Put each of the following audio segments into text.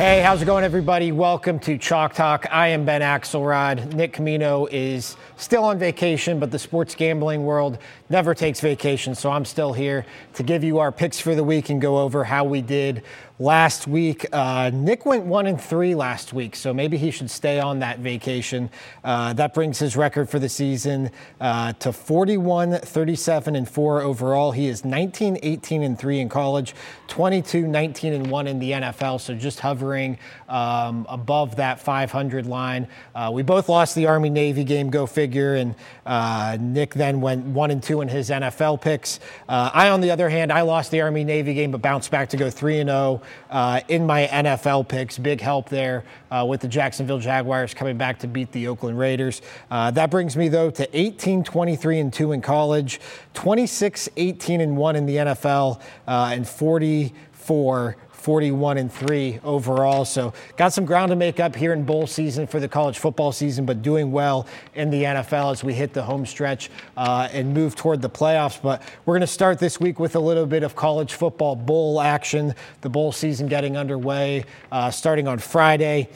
Hey, how's it going, everybody? Welcome to Chalk Talk. I am Ben Axelrod. Nick Camino is still on vacation, but the sports gambling world never takes vacation, so I'm still here to give you our picks for the week and go over how we did last week. Uh, Nick went one and three last week, so maybe he should stay on that vacation. Uh, that brings his record for the season uh, to 41, 37, and four overall. He is 19, 18, and three in college, 22, 19, and one in the NFL, so just hovering um, above that 500 line. Uh, we both lost the Army Navy game, go figure, and uh, Nick then went one and two in his NFL picks. Uh, I, on the other hand, I lost the Army Navy game, but bounced back to go three and zero. Oh uh, in my NFL picks. Big help there uh, with the Jacksonville Jaguars coming back to beat the Oakland Raiders. Uh, that brings me, though, to 18, 23, and 2 in college, 26, 18, and 1 in the NFL, uh, and 44 41 and 3 overall. So got some ground to make up here in bowl season for the college football season, but doing well in the NFL as we hit the home stretch uh, and move toward the playoffs. But we're going to start this week with a little bit of college football bowl action. The bowl season getting underway uh, starting on Friday.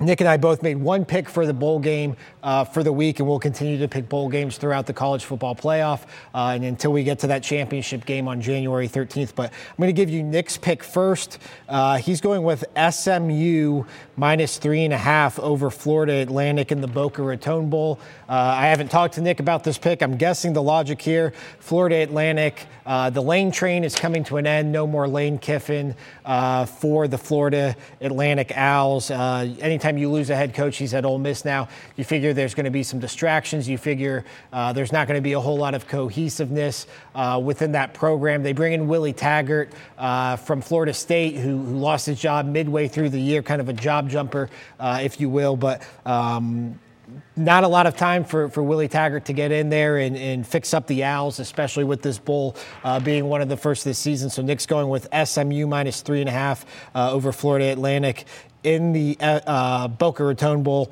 Nick and I both made one pick for the bowl game uh, for the week, and we'll continue to pick bowl games throughout the college football playoff uh, and until we get to that championship game on January 13th. But I'm going to give you Nick's pick first. Uh, he's going with SMU minus three and a half over Florida Atlantic in the Boca Raton Bowl. Uh, I haven't talked to Nick about this pick. I'm guessing the logic here Florida Atlantic, uh, the lane train is coming to an end. No more Lane Kiffin uh, for the Florida Atlantic Owls. anytime you lose a head coach, he's at Ole Miss now, you figure there's going to be some distractions. You figure uh, there's not going to be a whole lot of cohesiveness uh, within that program. They bring in Willie Taggart uh, from Florida State, who, who, lost his job midway through the year, kind of a job jumper, uh, if you will. But um, not a lot of time for, for Willie Taggart to get in there and, and fix up the Owls, especially with this bowl uh, being one of the first this season. So Nick's going with SMU minus three and a half uh, over Florida Atlantic in the uh, uh, Boca Raton Bowl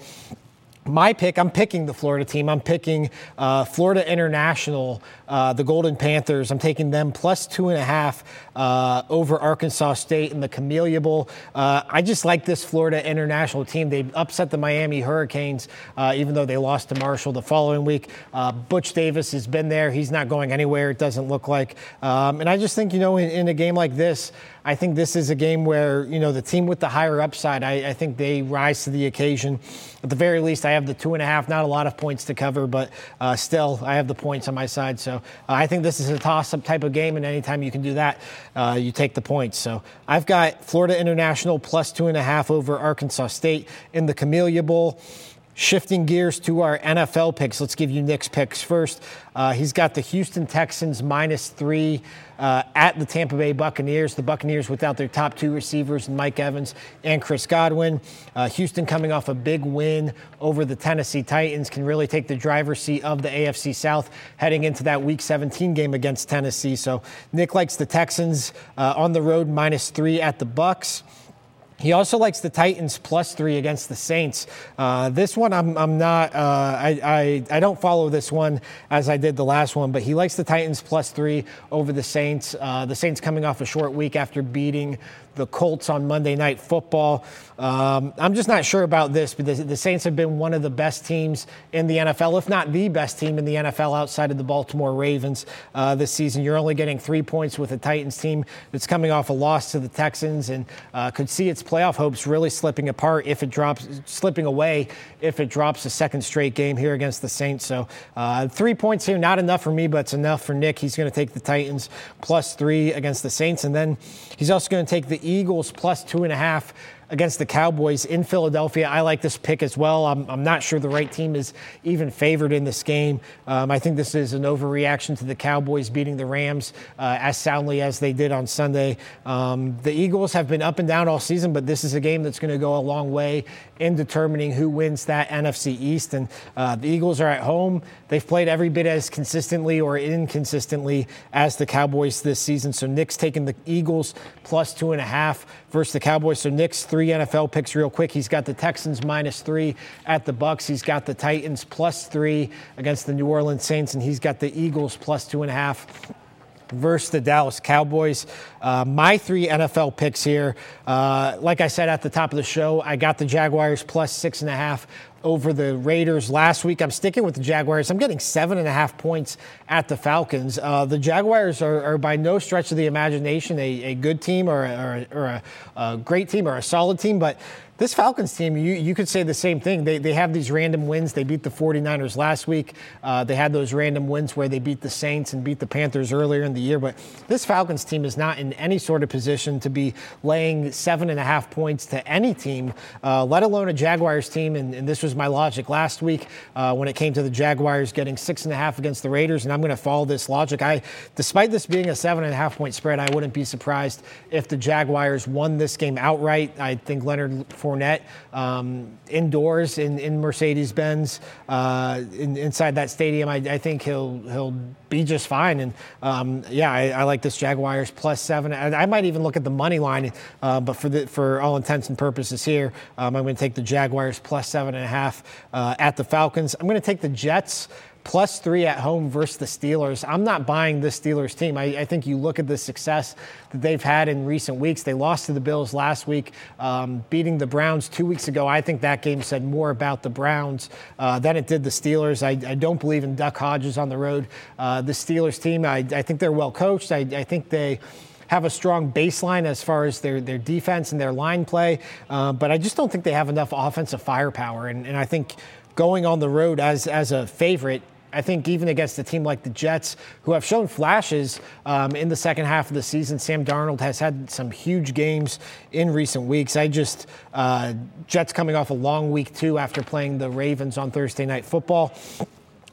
my pick, I'm picking the Florida team. I'm picking uh, Florida International, uh, the Golden Panthers. I'm taking them plus two and a half uh, over Arkansas State in the Camellia Bowl. Uh, I just like this Florida International team. They upset the Miami Hurricanes, even though they lost to Marshall the following week. Butch Davis has been there. He's not going anywhere, it doesn't look like. Um, and I just think, you know, in, in a game like this, I think this is a game where, you know, the team with the higher upside, I, I, think they rise to the occasion. At the very least, I have the two and a half, not a lot of points to cover, but uh, still, I have the points on my side. So uh, I think this is a toss up type of game, and anytime you can do that, uh, you take the points. So I've got Florida International plus two and a half over Arkansas State in the Camellia Bowl. Shifting gears to our NFL picks, let's give you Nick's picks first. Uh, he's got the Houston Texans minus three uh, at the Tampa Bay Buccaneers. The Buccaneers without their top two receivers, Mike Evans and Chris Godwin. Uh, Houston coming off a big win over the Tennessee Titans can really take the driver's seat of the AFC South heading into that Week 17 game against Tennessee. So Nick likes the Texans uh, on the road minus three at the Bucks. He also likes the Titans plus three against the Saints. Uh, this one, I'm, I'm not, uh, I, I, I, don't follow this one as I did the last one, but he likes the Titans plus three over the Saints. Uh, the Saints coming off a short week after beating the Colts on Monday Night Football. Um, I'm just not sure about this, but the, Saints have been one of the best teams in the NFL, if not the best team in the NFL outside of the Baltimore Ravens uh, this season. You're only getting three points with a Titans team that's coming off a loss to the Texans and uh, could see its playoff hopes really slipping apart if it drops, slipping away if it drops a second straight game here against the Saints. So uh, three points here, not enough for me, but it's enough for Nick. He's going to take the Titans plus three against the Saints, and then he's also going to take the Eagles plus two and a half against the Cowboys in Philadelphia. I like this pick as well. I'm, I'm not sure the right team is even favored in this game. Um, I think this is an overreaction to the Cowboys beating the Rams uh, as soundly as they did on Sunday. Um, the Eagles have been up and down all season, but this is a game that's going to go a long way in determining who wins that NFC East. And uh, the Eagles are at home. They've played every bit as consistently or inconsistently as the Cowboys this season. So Nick's taking the Eagles plus two and a half versus the Cowboys. So Nick's three NFL picks real quick. He's got the Texans minus three at the Bucks. He's got the Titans plus three against the New Orleans Saints, and he's got the Eagles plus two and a half versus the Dallas Cowboys. Uh, my three NFL picks here. Uh, like I said at the top of the show, I got the Jaguars plus six and a half over the Raiders last week. I'm sticking with the Jaguars. I'm getting seven and a half points at the Falcons. Uh, the Jaguars are, are, by no stretch of the imagination a, a good team or, a, or, or a, a great team or a solid team, but this Falcons team, you, you could say the same thing. They, they have these random wins. They beat the 49ers last week. Uh, they had those random wins where they beat the Saints and beat the Panthers earlier in the year. But this Falcons team is not in any sort of position to be laying seven and a half points to any team, uh, let alone a Jaguars team. And, and, this was my logic last week uh, when it came to the Jaguars getting six and a half against the Raiders. And I'm going to follow this logic. I, despite this being a seven and a half point spread, I wouldn't be surprised if the Jaguars won this game outright. I think Leonard Fournette um, indoors in, in Mercedes Benz uh, in, inside that stadium. I, I, think he'll he'll be just fine. And um, yeah, I, I, like this Jaguars plus seven. I, I, might even look at the money line, uh, but for the for all intents and purposes here, um, I'm going to take the Jaguars plus seven and a half uh, at the Falcons. I'm going to take the Jets plus three at home versus the Steelers. I'm not buying this Steelers team. I, I, think you look at the success that they've had in recent weeks. They lost to the Bills last week, um, beating the Browns two weeks ago. I think that game said more about the Browns uh, than it did the Steelers. I, I, don't believe in Duck Hodges on the road. Uh, the Steelers team, I, I, think they're well coached. I, think they have a strong baseline as far as their, their defense and their line play, uh, but I just don't think they have enough offensive firepower. And, and I think going on the road as, as a favorite I think even against a team like the Jets, who have shown flashes um, in the second half of the season, Sam Darnold has had some huge games in recent weeks. I just, uh, Jets coming off a long week two after playing the Ravens on Thursday Night Football.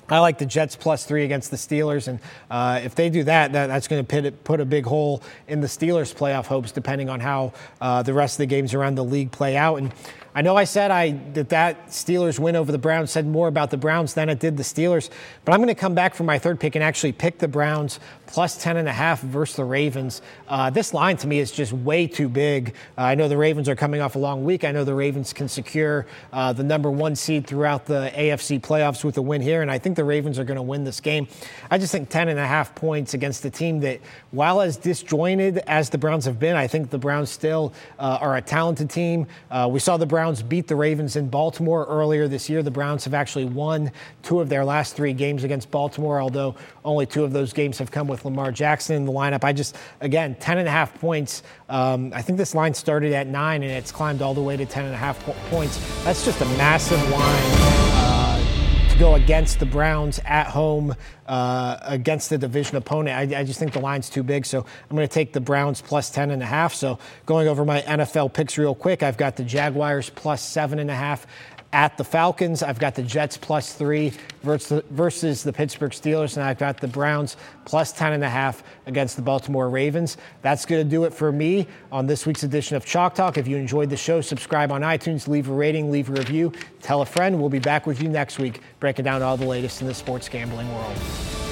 I like the Jets plus three against the Steelers, and uh, if they do that, that that's going to put a big hole in the Steelers' playoff hopes, depending on how uh, the rest of the games around the league play out. And I know I said I that that Steelers win over the Browns said more about the Browns than it did the Steelers, but I'm going to come back for my third pick and actually pick the Browns plus 10 and a half versus the Ravens. Uh, this line to me is just way too big. Uh, I know the Ravens are coming off a long week. I know the Ravens can secure uh, the number one seed throughout the AFC playoffs with a win here, and I think the Ravens are going to win this game. I just think 10 and a half points against a team that, while as disjointed as the Browns have been, I think the Browns still uh, are a talented team. Uh, we saw the Browns Browns beat the Ravens in Baltimore earlier this year. The Browns have actually won two of their last three games against Baltimore, although only two of those games have come with Lamar Jackson in the lineup. I just, again, 10 and a half points. Um, I think this line started at nine and it's climbed all the way to 10 and a half points. That's just a massive line to go against the Browns at home uh, against the division opponent. I, I, just think the line's too big, so I'm going to take the Browns plus 10 and a half. So going over my NFL picks real quick, I've got the Jaguars plus seven and a half at the Falcons. I've got the Jets plus three versus the Pittsburgh Steelers, and I've got the Browns plus 10 and a half against the Baltimore Ravens. That's going to do it for me on this week's edition of Chalk Talk. If you enjoyed the show, subscribe on iTunes, leave a rating, leave a review, tell a friend. We'll be back with you next week, breaking down all the latest in the sports gambling world.